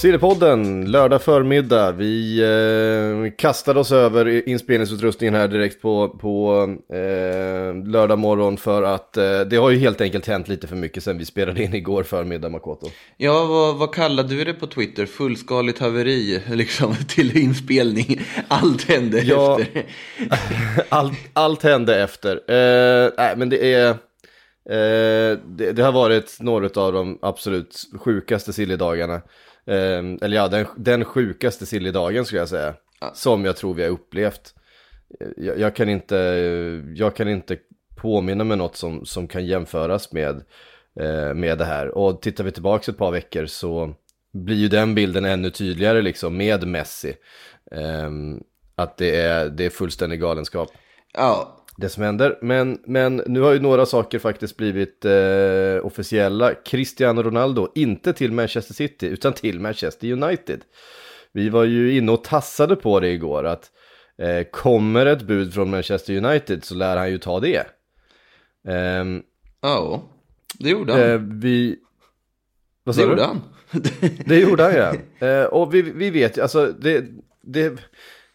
Sillepodden, lördag förmiddag. Vi eh, kastade oss över inspelningsutrustningen här direkt på, på eh, lördag morgon för att eh, det har ju helt enkelt hänt lite för mycket sen vi spelade in igår förmiddag Makoto. Ja, vad, vad kallade du det på Twitter? Fullskaligt haveri, liksom, till inspelning. Allt hände Ja. efter. allt, allt hände efter. Eh, nej, men det är... Eh, det, det har varit några av de absolut sjukaste sillydagarna. Eh, eller ja, den, den sjukaste sillydagen skulle jag säga. Som jag tror vi har upplevt. Jag, jag, kan inte, jag kan inte påminna mig något som, som kan jämföras med, eh, med det här. Och tittar vi tillbaka ett par veckor så blir ju den bilden ännu tydligare liksom med Messi. Ehm, att det är, det är fullständig galenskap Ja, det som händer. Men, men nu har ju några saker faktiskt blivit eh, officiella. Cristiano Ronaldo, inte till Manchester City, utan till Manchester United. Vi var ju inne och tassade på det igår, att eh, kommer ett bud från Manchester United så lär han ju ta det. Ehm, ja, det gjorde han. eh, vi... Vad det sa du? gjorde han. Det gjorde han ja. Eh, och vi, vi vet ju, alltså det, det,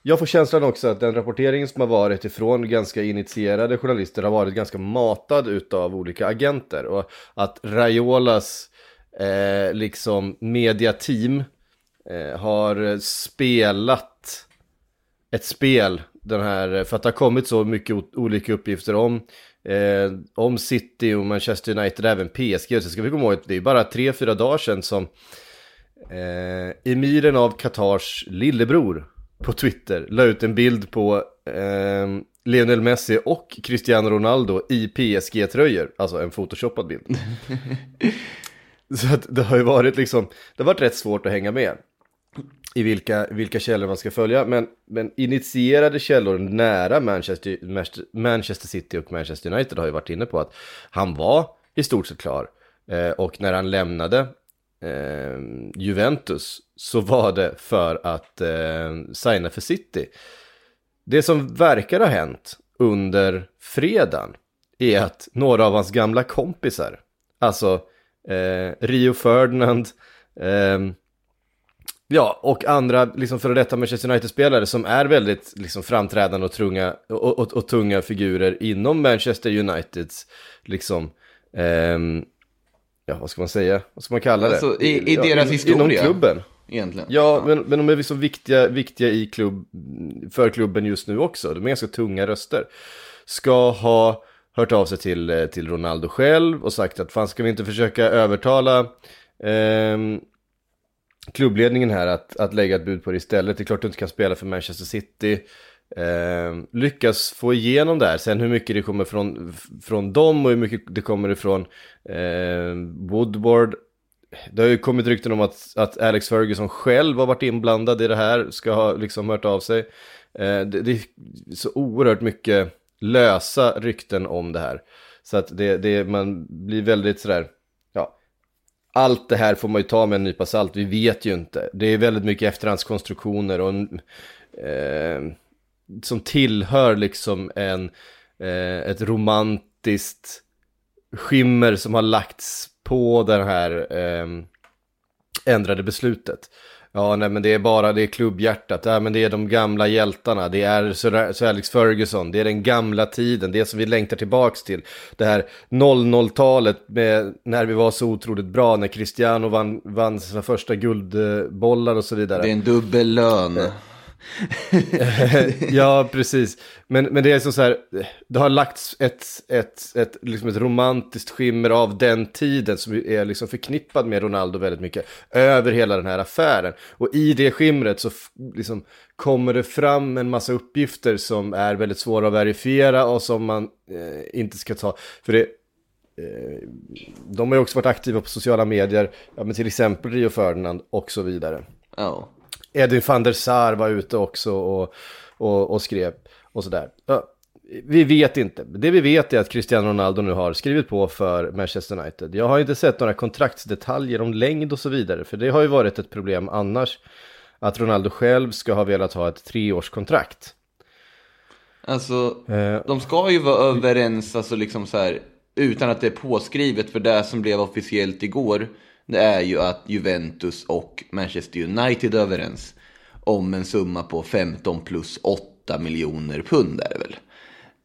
jag får känslan också att den rapporteringen som har varit ifrån ganska initierade journalister har varit ganska matad utav olika agenter. Och att Raiolas eh, liksom mediateam eh, har spelat ett spel den här, för att det har kommit så mycket olika uppgifter om, eh, om City och Manchester United, även PSG. Så ska vi komma ihåg att det är bara tre, fyra dagar sedan som eh, emiren av Qatars lillebror på Twitter la ut en bild på eh, Lionel Messi och Cristiano Ronaldo i PSG-tröjor, alltså en photoshoppad bild. Så att det har ju varit liksom, det har varit rätt svårt att hänga med i vilka, vilka källor man ska följa. Men, men initierade källor nära Manchester, Manchester City och Manchester United har ju varit inne på att han var i stort sett klar. Eh, och när han lämnade eh, Juventus så var det för att eh, signa för City. Det som verkar ha hänt under fredagen är att några av hans gamla kompisar, alltså eh, Rio Ferdinand, eh, Ja, och andra liksom före detta Manchester United-spelare som är väldigt liksom, framträdande och, trunga, och, och, och tunga figurer inom Manchester Uniteds, liksom, eh, ja vad ska man säga, vad ska man kalla det? Alltså, i- i ja, deras in- historia. Inom klubben. Egentligen. Ja, men, men de är liksom viktiga, viktiga i klubb, för klubben just nu också. De är ganska tunga röster. Ska ha hört av sig till, eh, till Ronaldo själv och sagt att fan ska vi inte försöka övertala ehm, klubbledningen här att, att lägga ett bud på det istället. Det är klart du inte kan spela för Manchester City. Eh, lyckas få igenom det här. Sen hur mycket det kommer från, från dem och hur mycket det kommer ifrån eh, Woodward. Det har ju kommit rykten om att, att Alex Ferguson själv har varit inblandad i det här, ska ha liksom hört av sig. Eh, det, det är så oerhört mycket lösa rykten om det här. Så att det, det, man blir väldigt sådär, ja, allt det här får man ju ta med en nypa salt, vi vet ju inte. Det är väldigt mycket efterhandskonstruktioner och en, eh, som tillhör liksom en, eh, ett romantiskt skimmer som har lagts på det här eh, ändrade beslutet. Ja, nej men det är bara, det är klubbhjärtat, ja, men det är de gamla hjältarna, det är Sir, Sir Alex Ferguson, det är den gamla tiden, det som vi längtar tillbaks till. Det här 00-talet med när vi var så otroligt bra, när Cristiano vann, vann sina första guldbollar och så vidare. Det är en dubbel lön. ja, precis. Men, men det är som så här, det har lagts ett, ett, ett, liksom ett romantiskt skimmer av den tiden som är liksom förknippad med Ronaldo väldigt mycket över hela den här affären. Och i det skimret så liksom kommer det fram en massa uppgifter som är väldigt svåra att verifiera och som man eh, inte ska ta. För det, eh, de har ju också varit aktiva på sociala medier, ja, men till exempel Rio Ferdinand och så vidare. Ja. Edwin van der Sar var ute också och, och, och skrev och sådär. Vi vet inte. Det vi vet är att Cristiano Ronaldo nu har skrivit på för Manchester United. Jag har inte sett några kontraktsdetaljer om längd och så vidare, för det har ju varit ett problem annars. Att Ronaldo själv ska ha velat ha ett treårskontrakt. Alltså, Eh, de ska ju vara överens, alltså liksom så här, utan att det är påskrivet, för det som blev officiellt igår, det är ju att Juventus och Manchester United är överens om en summa på 15 plus 8 miljoner pund är det väl.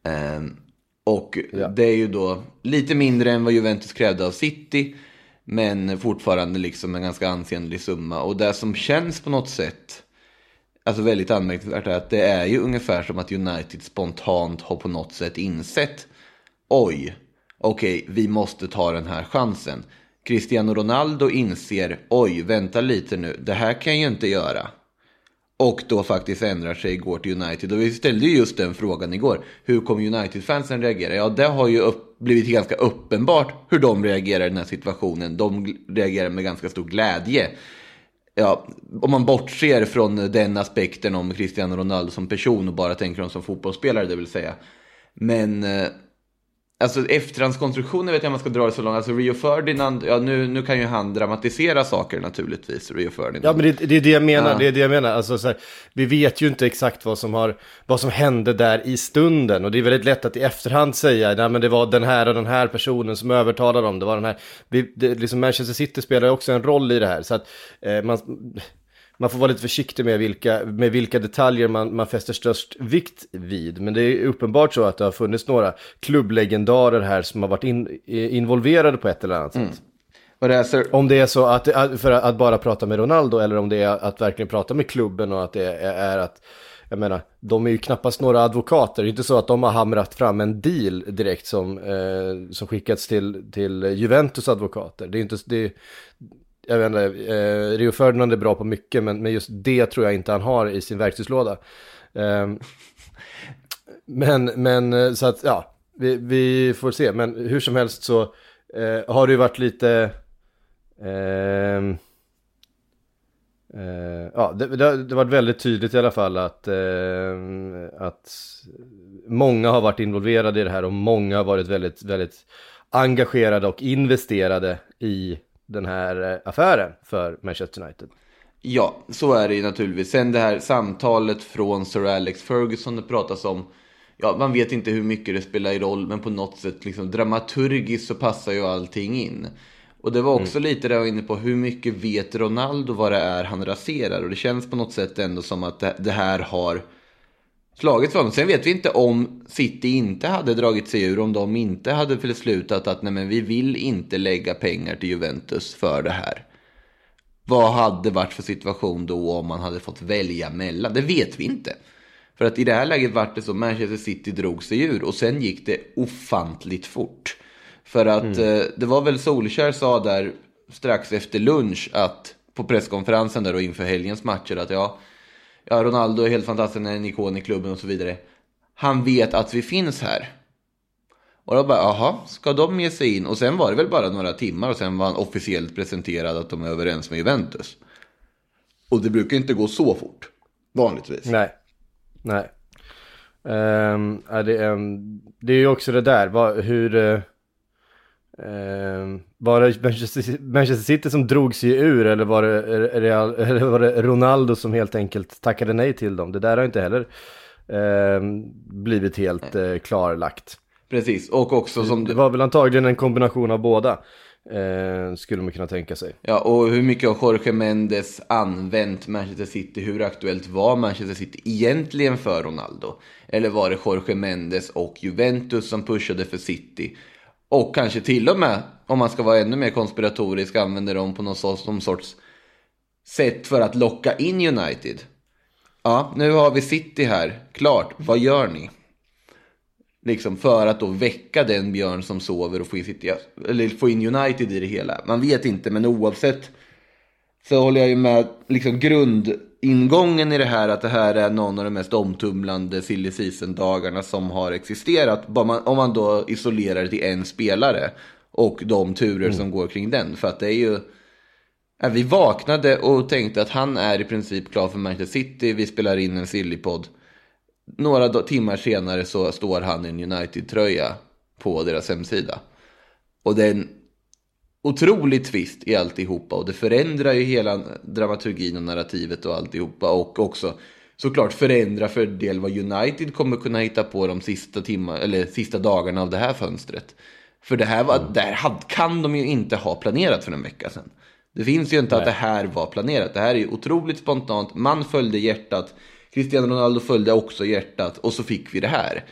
Ehm, och det är ju då lite mindre än vad Juventus krävde av City, men fortfarande liksom en ganska ansenlig summa. Och det som känns på något sätt, alltså väldigt anmärkningsvärt är att det är ju ungefär som att United spontant har på något sätt insett oj, okej, vi måste ta den här chansen. Cristiano Ronaldo inser oj, vänta lite nu, det här kan jag ju inte göra. Och då faktiskt ändrar sig, går till United. Och vi ställde ju just den frågan igår. Hur kommer United-fansen reagera? Ja, det har ju upp, blivit ganska uppenbart hur de reagerar i den här situationen. De reagerar med ganska stor glädje. Ja, om man bortser från den aspekten om Cristiano Ronaldo som person och bara tänker honom som fotbollsspelare, det vill säga. Men eh, Alltså efterhandskonstruktioner vet jag om man ska dra det så långt. Alltså Rio Ferdinand, ja nu, nu kan ju han dramatisera saker naturligtvis, Rio Ferdinand. Ja men det, det är det jag menar, Ja. det är det jag menar. Alltså, så här, vi vet ju inte exakt vad som, har, vad som hände där i stunden. Och det är väldigt lätt att i efterhand säga, nej men det var den här och den här personen som övertalade dem. Det var den här, vi, det, liksom Manchester City spelar också en roll i det här. Så att eh, man, man får vara lite försiktig med vilka, med vilka detaljer man, man fäster störst vikt vid. Men det är uppenbart så att det har funnits några klubblegendarer här som har varit in, involverade på ett eller annat sätt. Och det är så, Om det är så att, för att bara prata med Ronaldo eller om det är att verkligen prata med klubben och att det är, är att, jag menar, de är ju knappast några advokater. Det är inte så att de har hamrat fram en deal direkt som, eh, som skickats till, till Juventus advokater. Det är inte, det, jag vet inte, eh, Rio Ferdinand är bra på mycket men, men just det tror jag inte han har i sin verktygslåda. Eh, men, men eh, så att, ja, vi, vi får se. Men hur som helst så eh, har det ju varit lite... ehm, eh, ja, det, det, har- varit väldigt tydligt i alla fall att, ehm, att många har varit involverade i det här och många har varit väldigt, väldigt engagerade och investerade i den här eh, affären för Manchester United. ja, så är det ju naturligtvis. Sen det här samtalet från Sir Alex Ferguson det pratas om. Ja, man vet inte hur mycket det spelar i roll, men på något sätt liksom dramaturgiskt så passar ju allting in. Och det var också lite det jag var inne på, hur mycket vet Ronaldo vad det är han raserar? Och det känns på något sätt ändå som att det här har slagit för honom. Sen vet vi inte om City inte hade dragit sig ur, om de inte hade beslutat att nej men vi vill inte lägga pengar till Juventus för det här. Vad hade varit för situation då om man hade fått välja mellan? Det vet vi inte. För att i det här läget vart det så, Manchester City drog sig ur och sen gick det ofantligt fort. För att eh, det var väl Solskär sa där strax efter lunch att på presskonferensen där och inför helgens matcher att ja, ja Ronaldo är helt fantastisk, han är en ikon i klubben och så vidare. Han vet att vi finns här. Och då bara, jaha, ska de ge sig in? Och sen var det väl bara några timmar och sen var han officiellt presenterad att de är överens med Juventus. Och det brukar inte gå så fort, vanligtvis. Nej, nej. Um, ja, det, um, det är ju också det där, vad, hur... Uh, var det Manchester, City som drog sig ur eller var det, Real, eller var det Ronaldo som helt enkelt tackade nej till dem? Det där har inte heller ehm, blivit helt eh, klarlagt. Precis, och också som Det var väl antagligen en kombination av båda. Eh, skulle man kunna tänka sig. Ja, och hur mycket har Jorge Mendes använt Manchester City? Hur aktuellt var Manchester City egentligen för Ronaldo? Eller var det Jorge Mendes och Juventus som pushade för City? Och kanske till och med, om man ska vara ännu mer konspiratorisk, använder dem på någon sorts, någon sorts sätt för att locka in United. Ja, nu har vi City här. Klart, vad gör ni? Liksom för att då väcka den björn som sover och få in, City, eller få in United i det hela. Man vet inte, men oavsett så håller jag ju med liksom grundingången i det här att det här är någon av de mest omtumlande silly season-dagarna som har existerat. Om man då isolerar det till en spelare och de turer som går kring den. För att det är ju... Vi vaknade och tänkte att han är i princip klar för Manchester City. Vi spelar in en sillypodd. Några timmar senare så står han i en United-tröja på deras hemsida. Och det är en otrolig twist i alltihopa och det förändrar ju hela dramaturgin och narrativet och alltihopa och också såklart förändra för del vad United kommer kunna hitta på de sista timmar, eller sista dagarna av det här fönstret. För det här, var, det här kan de ju inte ha planerat för en vecka sedan. Det finns ju inte att det här var planerat. Det här är ju otroligt spontant. Man följde hjärtat. Cristiano Ronaldo följde också hjärtat. Och så fick vi det här.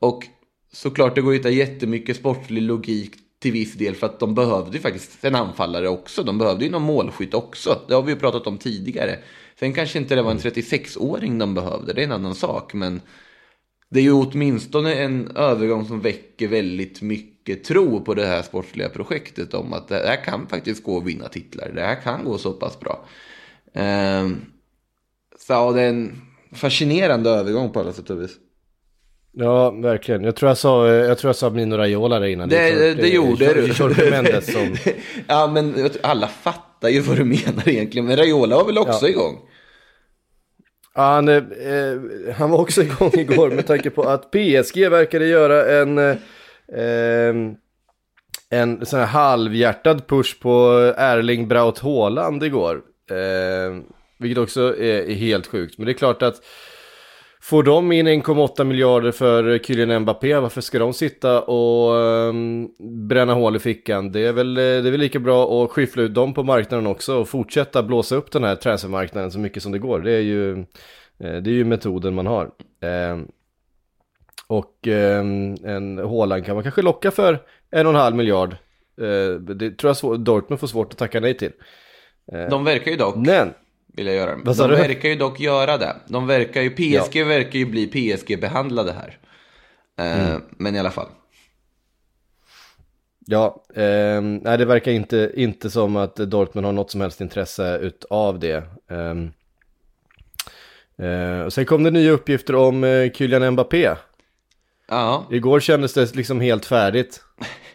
Och såklart, det går att hitta jättemycket sportslig logik till viss del. För att de behövde ju faktiskt en anfallare också. De behövde ju någon målskytt också. Det har vi ju pratat om tidigare. Sen kanske inte det var en 36-åring de behövde. Det är en annan sak. Men det är ju åtminstone en övergång som väcker väldigt mycket tro på det här sportsliga projektet om att det här kan faktiskt gå att vinna titlar. Det här kan gå så pass bra. Ehm, så ja, det är en fascinerande övergång på alla sätt och vis. Ja, verkligen. Jag tror jag sa, jag tror jag sa Mino Raiola där innan. Det, det, eh, gjorde du. Jorge Mendes som... ja, men alla fattar ju vad du menar egentligen. Men Raiola var väl också Ja. igång? Ja, han, eh, han var också igång igår med tanke på att PSG verkade göra en, eh, en sån här halvhjärtad push på Erling Braut Haaland igår. Eh, vilket också är, är helt sjukt. Men det är klart att får de in 1,8 miljarder för Kylian Mbappé, varför ska de sitta och eh, bränna hål i fickan? Det är, väl, eh, det är väl lika bra att skyffla ut dem på marknaden också och fortsätta blåsa upp den här transfermarknaden så mycket som det går. Det är ju, eh, det är ju metoden man har. Eh, och eh, en Haaland kan man kanske locka för en och en halv miljard. Eh, det tror jag Dortmund får svårt att tacka nej till. De verkar ju dock, Men, vill jag göra. Sa De verkar ju dock göra det. De verkar ju, PSG verkar ju bli PSG-behandlade här. Eh, Mm. Men i alla fall. Ja, ehm, nej det verkar inte, inte som att Dortmund har något som helst intresse utav det. Ehm, eh, och sen kom det nya uppgifter om eh, Kylian Mbappé. Ja, Igår kändes det liksom helt färdigt.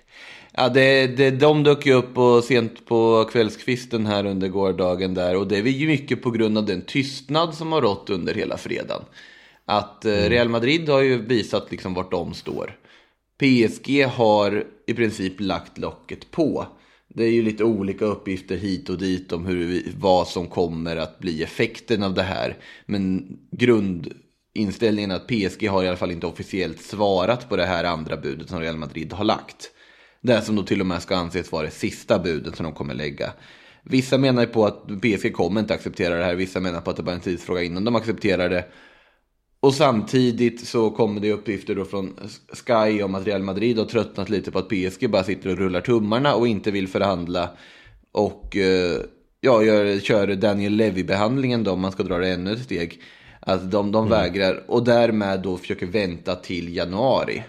ja det, det, de dök ju upp på, sent på kvällskvisten här under gårdagen där. Och det är ju mycket på grund av den tystnad som har rått under hela fredagen. Att eh, Real Madrid har ju visat liksom vart de står. PSG har i princip lagt locket på. Det är ju lite olika uppgifter hit och dit om hur, vad som kommer att bli effekten av det här. Men grundinställningen är att PSG har i alla fall inte officiellt svarat på det här andra budet som Real Madrid har lagt. Det som då till och med ska anses vara det sista budet som de kommer lägga. Vissa menar ju på att PSG kommer inte acceptera det här. Vissa menar på att det bara är en tidsfråga innan de accepterar det. Och samtidigt så kommer det uppgifter då från Sky om att Real Madrid har tröttnat lite på att PSG bara sitter och rullar tummarna och inte vill förhandla. Och eh, ja, gör, kör Daniel Levy-behandlingen då om man ska dra det ännu ett steg. Att de, de vägrar och därmed då försöker vänta till januari.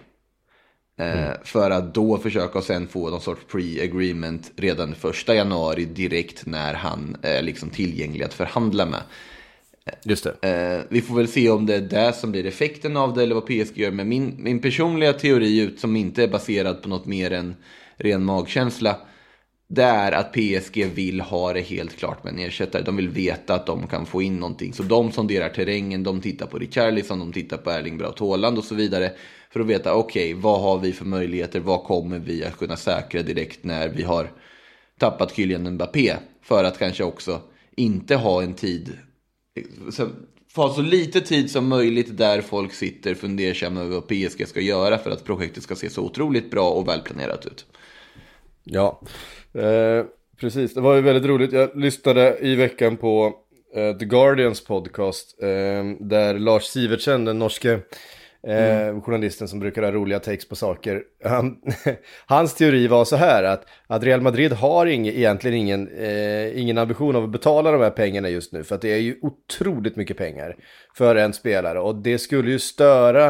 Eh, För att då försöka och sen få någon sorts pre-agreement redan första januari direkt när han är liksom tillgänglig att förhandla med. Just det. Eh, vi får väl se om det är det som blir effekten av det eller vad PSG gör. Men min, min personliga teori ut som inte är baserad på något mer än ren magkänsla. Det är att PSG vill ha det helt klart med en ersättare. De vill veta att de kan få in någonting. Så de sonderar terrängen, de tittar på Richarlison, de tittar på Erling Braut Haaland och så vidare. För att veta, okej, vad har vi för möjligheter? Vad kommer vi att kunna säkra direkt när vi har tappat Kylian Mbappé? För att kanske också inte ha en tid så, få så lite tid som möjligt där folk sitter fundersamma över vad PSG ska göra för att projektet ska se så otroligt bra och välplanerat ut. Ja, eh, precis. Det var ju väldigt roligt. Jag lyssnade i veckan på eh, The Guardians podcast eh, där Lars Sivertsen, den norske Mm. eh, journalisten som brukar ha roliga takes på saker. Han, hans teori var så här att, att Real Madrid har ing, egentligen ingen, eh, ingen ambition av att betala de här pengarna just nu. För att det är ju otroligt mycket pengar för en spelare. Och det skulle ju störa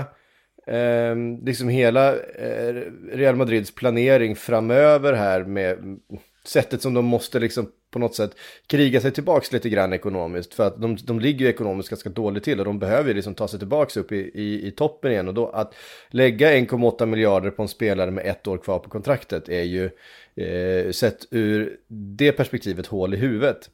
eh, liksom hela eh, Real Madrids planering framöver här med sättet som de måste liksom på något sätt kriga sig tillbaks lite grann ekonomiskt. För att de, de ligger ju ekonomiskt ganska dåligt till och de behöver ju liksom ta sig tillbaks upp i, i, i toppen igen. Och då att lägga 1,8 miljarder på en spelare med ett år kvar på kontraktet är ju eh, sett ur det perspektivet hål i huvudet.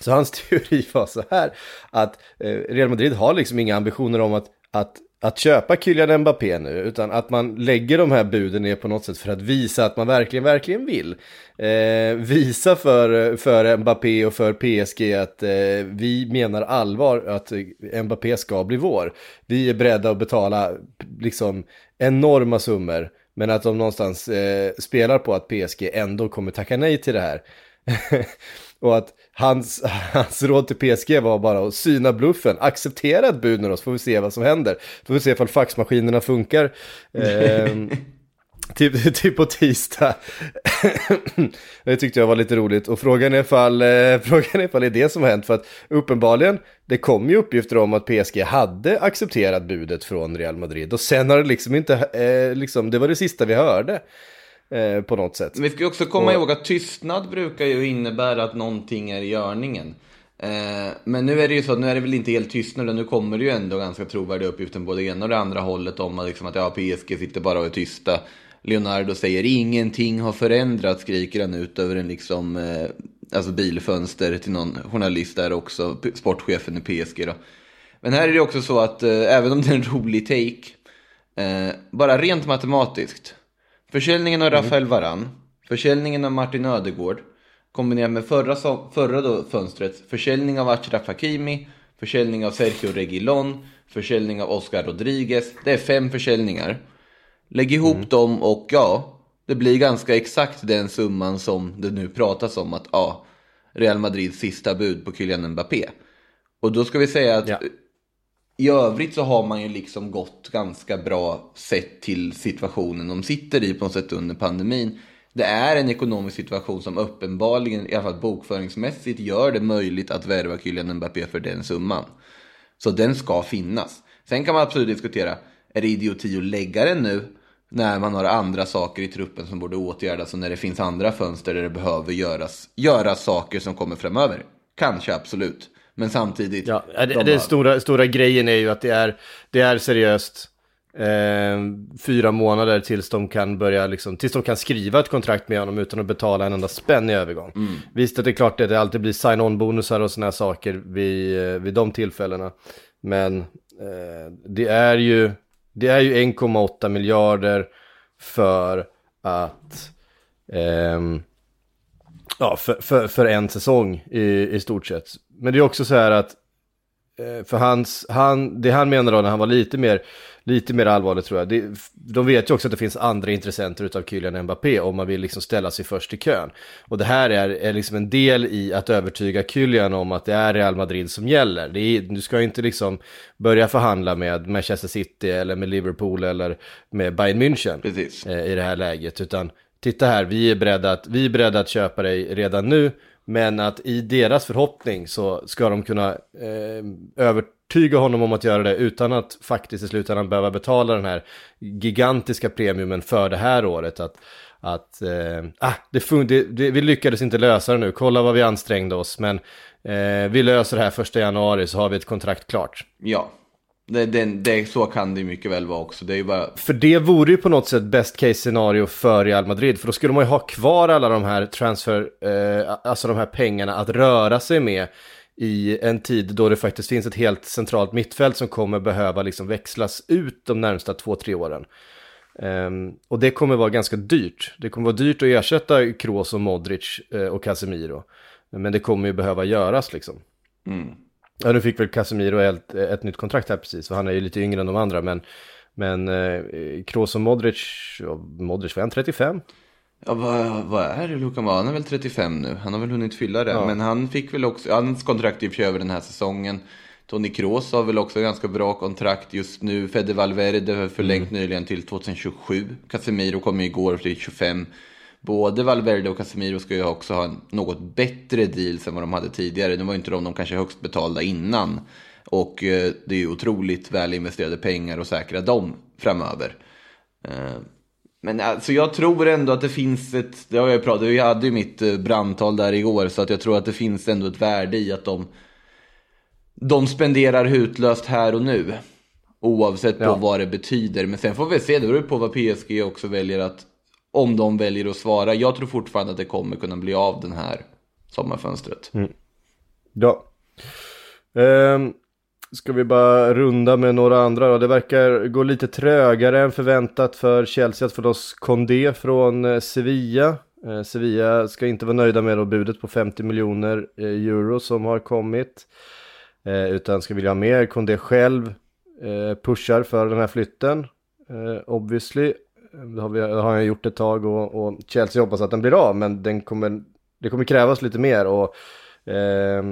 Så hans teori var så här att eh, Real Madrid har liksom inga ambitioner om att, att att köpa Kylian Mbappé nu, utan att man lägger de här buden ner på något sätt för att visa att man verkligen, verkligen vill. Eh, visa för, för Mbappé och för PSG att eh, vi menar allvar att Mbappé ska bli vår. Vi är beredda att betala liksom enorma summor, men att de någonstans eh, spelar på att PSG ändå kommer tacka nej till det här. och att hans, hans råd till PSG var bara att syna bluffen, acceptera ett bud nu så får vi se vad som händer. Får vi se ifall faxmaskinerna funkar. Eh, typ, typ på tisdag. det tyckte jag var lite roligt. Och frågan är ifall, eh, frågan är ifall det är det som har hänt. För att uppenbarligen, det kom ju uppgifter om att PSG hade accepterat budet från Real Madrid. Och sen har det liksom inte, eh, liksom, det var det sista vi hörde. Eh, på något sätt. Men vi ska också komma Och- ihåg att tystnad brukar ju innebära att någonting är i görningen. Eh, men nu är det ju så att nu är det väl inte helt tystnad, nu kommer det ju ändå ganska trovärdiga uppgifter både det ena och det andra hållet om att, liksom att ja, PSG sitter bara och är tysta. Leonardo säger ingenting har förändrats, skriker han ut över en liksom, eh, alltså bilfönster till någon journalist där också, sportchefen i PSG då. Men här är det också så att eh, även om det är en rolig take, eh, bara rent matematiskt. Försäljningen av Rafael Varan, försäljningen av Martin Ödegård, kombinerat med förra, förra då fönstret, försäljning av Achraf Hakimi, försäljning av Sergio Reguilon, försäljning av Oscar Rodriguez. Det är fem försäljningar. Lägg ihop dem och ja, det blir ganska exakt den summan som det nu pratas om att ja, Real Madrids sista bud på Kylian Mbappé. Och då ska vi säga att Ja i övrigt så har man ju liksom gått ganska bra sett till situationen de sitter i på något sätt under pandemin. Det är en ekonomisk situation som uppenbarligen, i alla fall bokföringsmässigt, gör det möjligt att värva Kylian Mbappé för den summan. Så den ska finnas. Sen kan man absolut diskutera, är det idioti att lägga den nu? När man har andra saker i truppen som borde åtgärdas och när det finns andra fönster där det behöver göras, göras saker som kommer framöver. Kanske absolut. Men samtidigt. Ja, det, de den har- stora, stora grejen är ju att det är, det är seriöst. Eh, fyra månader tills de kan börja liksom, tills de kan skriva ett kontrakt med honom utan att betala en enda spänn i övergång. Visst att det är klart att det alltid blir sign-on-bonusar och sådana här saker vid, eh, vid de tillfällena. Men eh, det är ju, det är ju 1,8 miljarder för att ehm, Ja, för, för, för en säsong i, i stort sett. Men det är också så här att eh, för hans, han, det han menar då när han var lite mer, lite mer allvarlig tror jag, det, de vet ju också att det finns andra intressenter utav Kylian Mbappé om man vill liksom ställa sig först i kön. Och det här är, är liksom en del i att övertyga Kylian om att det är Real Madrid som gäller. Det är, du ska inte liksom börja förhandla med Manchester City eller med Liverpool eller med Bayern München Precis. eh, i det här läget. Utan titta här, vi är, beredda att, vi är beredda att köpa dig redan nu. Men att i deras förhoppning så ska de kunna eh, övertyga honom om att göra det utan att faktiskt i slutändan behöva betala den här gigantiska premiumen för det här året. Att, att eh, ah, det fun- det, det, vi lyckades inte lösa det nu, kolla vad vi ansträngde oss. Men eh, vi löser det här första januari så har vi ett kontrakt klart. Ja, det, det, det, så kan det ju mycket väl vara också. Det är bara... För det vore ju på något sätt best case scenario för Real Madrid. För då skulle man ju ha kvar alla de här transfer, eh, alltså de här pengarna att röra sig med i en tid då det faktiskt finns ett helt centralt mittfält som kommer behöva liksom växlas ut de närmsta två, tre åren. Ehm, och det kommer vara ganska dyrt. Det kommer vara dyrt att ersätta Kroos och Modric eh, och Casemiro. Men det kommer ju behöva göras liksom. Ja, nu fick väl Casemiro ett, ett nytt kontrakt här precis, för han är ju lite yngre än de andra. Men, men eh, Kroos och Modric, ja, Modric var han 35? Ja, vad, vad är det Luka Han är väl 35 nu. Han har väl hunnit fylla det. Men han fick väl också, hans kontrakt sig över den här säsongen. Tony Kroos har väl också ganska bra kontrakt just nu. Fede Valverde har förlängt nyligen till 2027. Casemiro kom igår till 25. Både Valverde och Casemiro ska ju också ha en något bättre deal än vad de hade tidigare. Nu var ju inte de de kanske högst betalda innan. Och eh, det är ju otroligt väl investerade pengar att säkra dem framöver. Eh, Men alltså jag tror ändå att det finns ett, det har jag pratat jag hade ju mitt eh, brandtal där igår, så att jag tror att det finns ändå ett värde i att de, de spenderar hutlöst här och nu. Oavsett på Ja. vad det betyder. Men sen får vi se, det beror på vad PSG också väljer att, om de väljer att svara. Jag tror fortfarande att det kommer kunna bli av den här sommarfönstret. Mm. Ja. Um, ehm, ska vi bara runda med några andra då? Det verkar gå lite trögare än förväntat för Chelsea att få loss Condé från eh, Sevilla. Uh, Sevilla ska inte vara nöjda med då budet på 50 miljoner eh, euro som har kommit. Eh, utan ska vilja ha mer. Condé själv eh, pushar för den här flytten. Eh, obviously. Det har, vi, det har han gjort ett tag och, och Chelsea hoppas att den blir av men den kommer, det kommer krävas lite mer och eh,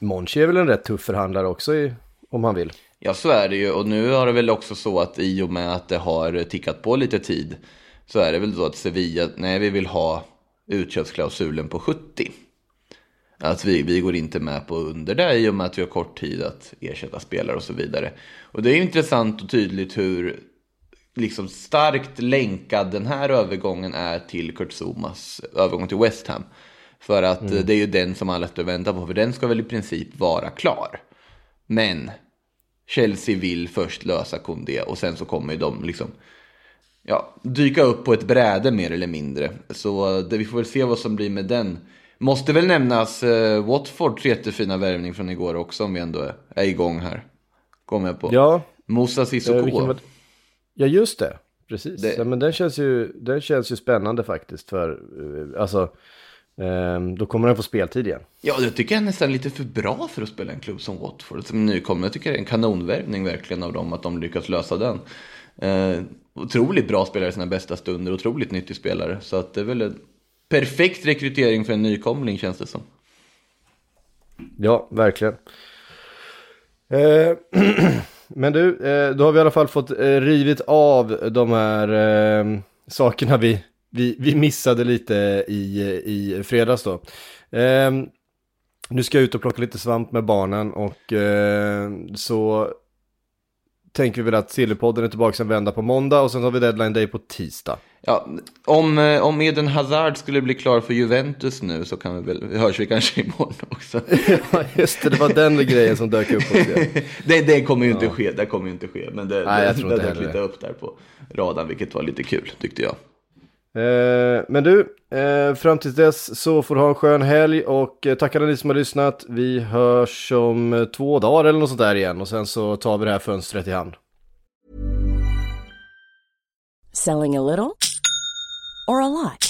Monchi är väl en rätt tuff förhandlare också i, om han vill. Ja, så är det ju. Och nu har det väl också så att i och med att det har tickat på lite tid så är det väl så att Sevilla, nej vi vill ha utköpsklausulen på 70. Att vi, vi går inte med på under det i och med att vi har kort tid att ersätta spelare och så vidare. Och det är intressant och tydligt hur liksom starkt länkad den här övergången är till Kurt Zumas övergång till West Ham. För att eh, det är ju den som alla står och väntar på, för den ska väl i princip vara klar. Men Chelsea vill först lösa Koundé och sen så kommer ju de liksom ja, dyka upp på ett bräde mer eller mindre. Så eh, det, vi får väl se vad som blir med den. Måste väl nämnas eh, Watfords jättefina värvning från igår också om vi ändå är, igång här. Kommer jag på. Ja, Moussa eh, Sissoko. var- ja just det. Precis. Det- Ja, men den känns, ju, den känns ju spännande faktiskt för, eh, alltså, ehm, då kommer den få speltid igen. Ja, det tycker jag är nästan lite för bra för att spela en klubb som Watford som nykomling. Jag tycker det är en kanonvärvning verkligen av dem att de lyckas lösa den. Eh, otroligt bra spelare i sina bästa stunder, otroligt nyttig spelare. Så att det är väl en perfekt rekrytering för en nykomling känns det som. Ja, verkligen. Eh, men du, eh, då har vi i alla fall fått eh, rivit av de här eh, sakerna vi, vi, vi missade lite i, i fredags då. Eh, nu ska jag ut och plocka lite svamp med barnen och eh, så tänker vi väl att Sillypodden är tillbaka en vända på måndag och sen har vi deadline day på tisdag. Ja, om, eh, om Eden Hazard skulle bli klar för Juventus nu så kan vi väl, hörs vi kanske imorgon också. Ja, just det, det var den grejen som dök upp det, det kommer ju inte ske, det kommer ju inte ske. Men det, Nej, det, tror det dök lite upp där på radarn, vilket var lite kul tyckte jag. Eh, men du, eh, fram tills dess så får du ha en skön helg och eh, tackar ni som har lyssnat. Vi hörs om eh, två dagar eller något sånt där igen och sen så tar vi det här fönstret i hand. Selling a little or a lot?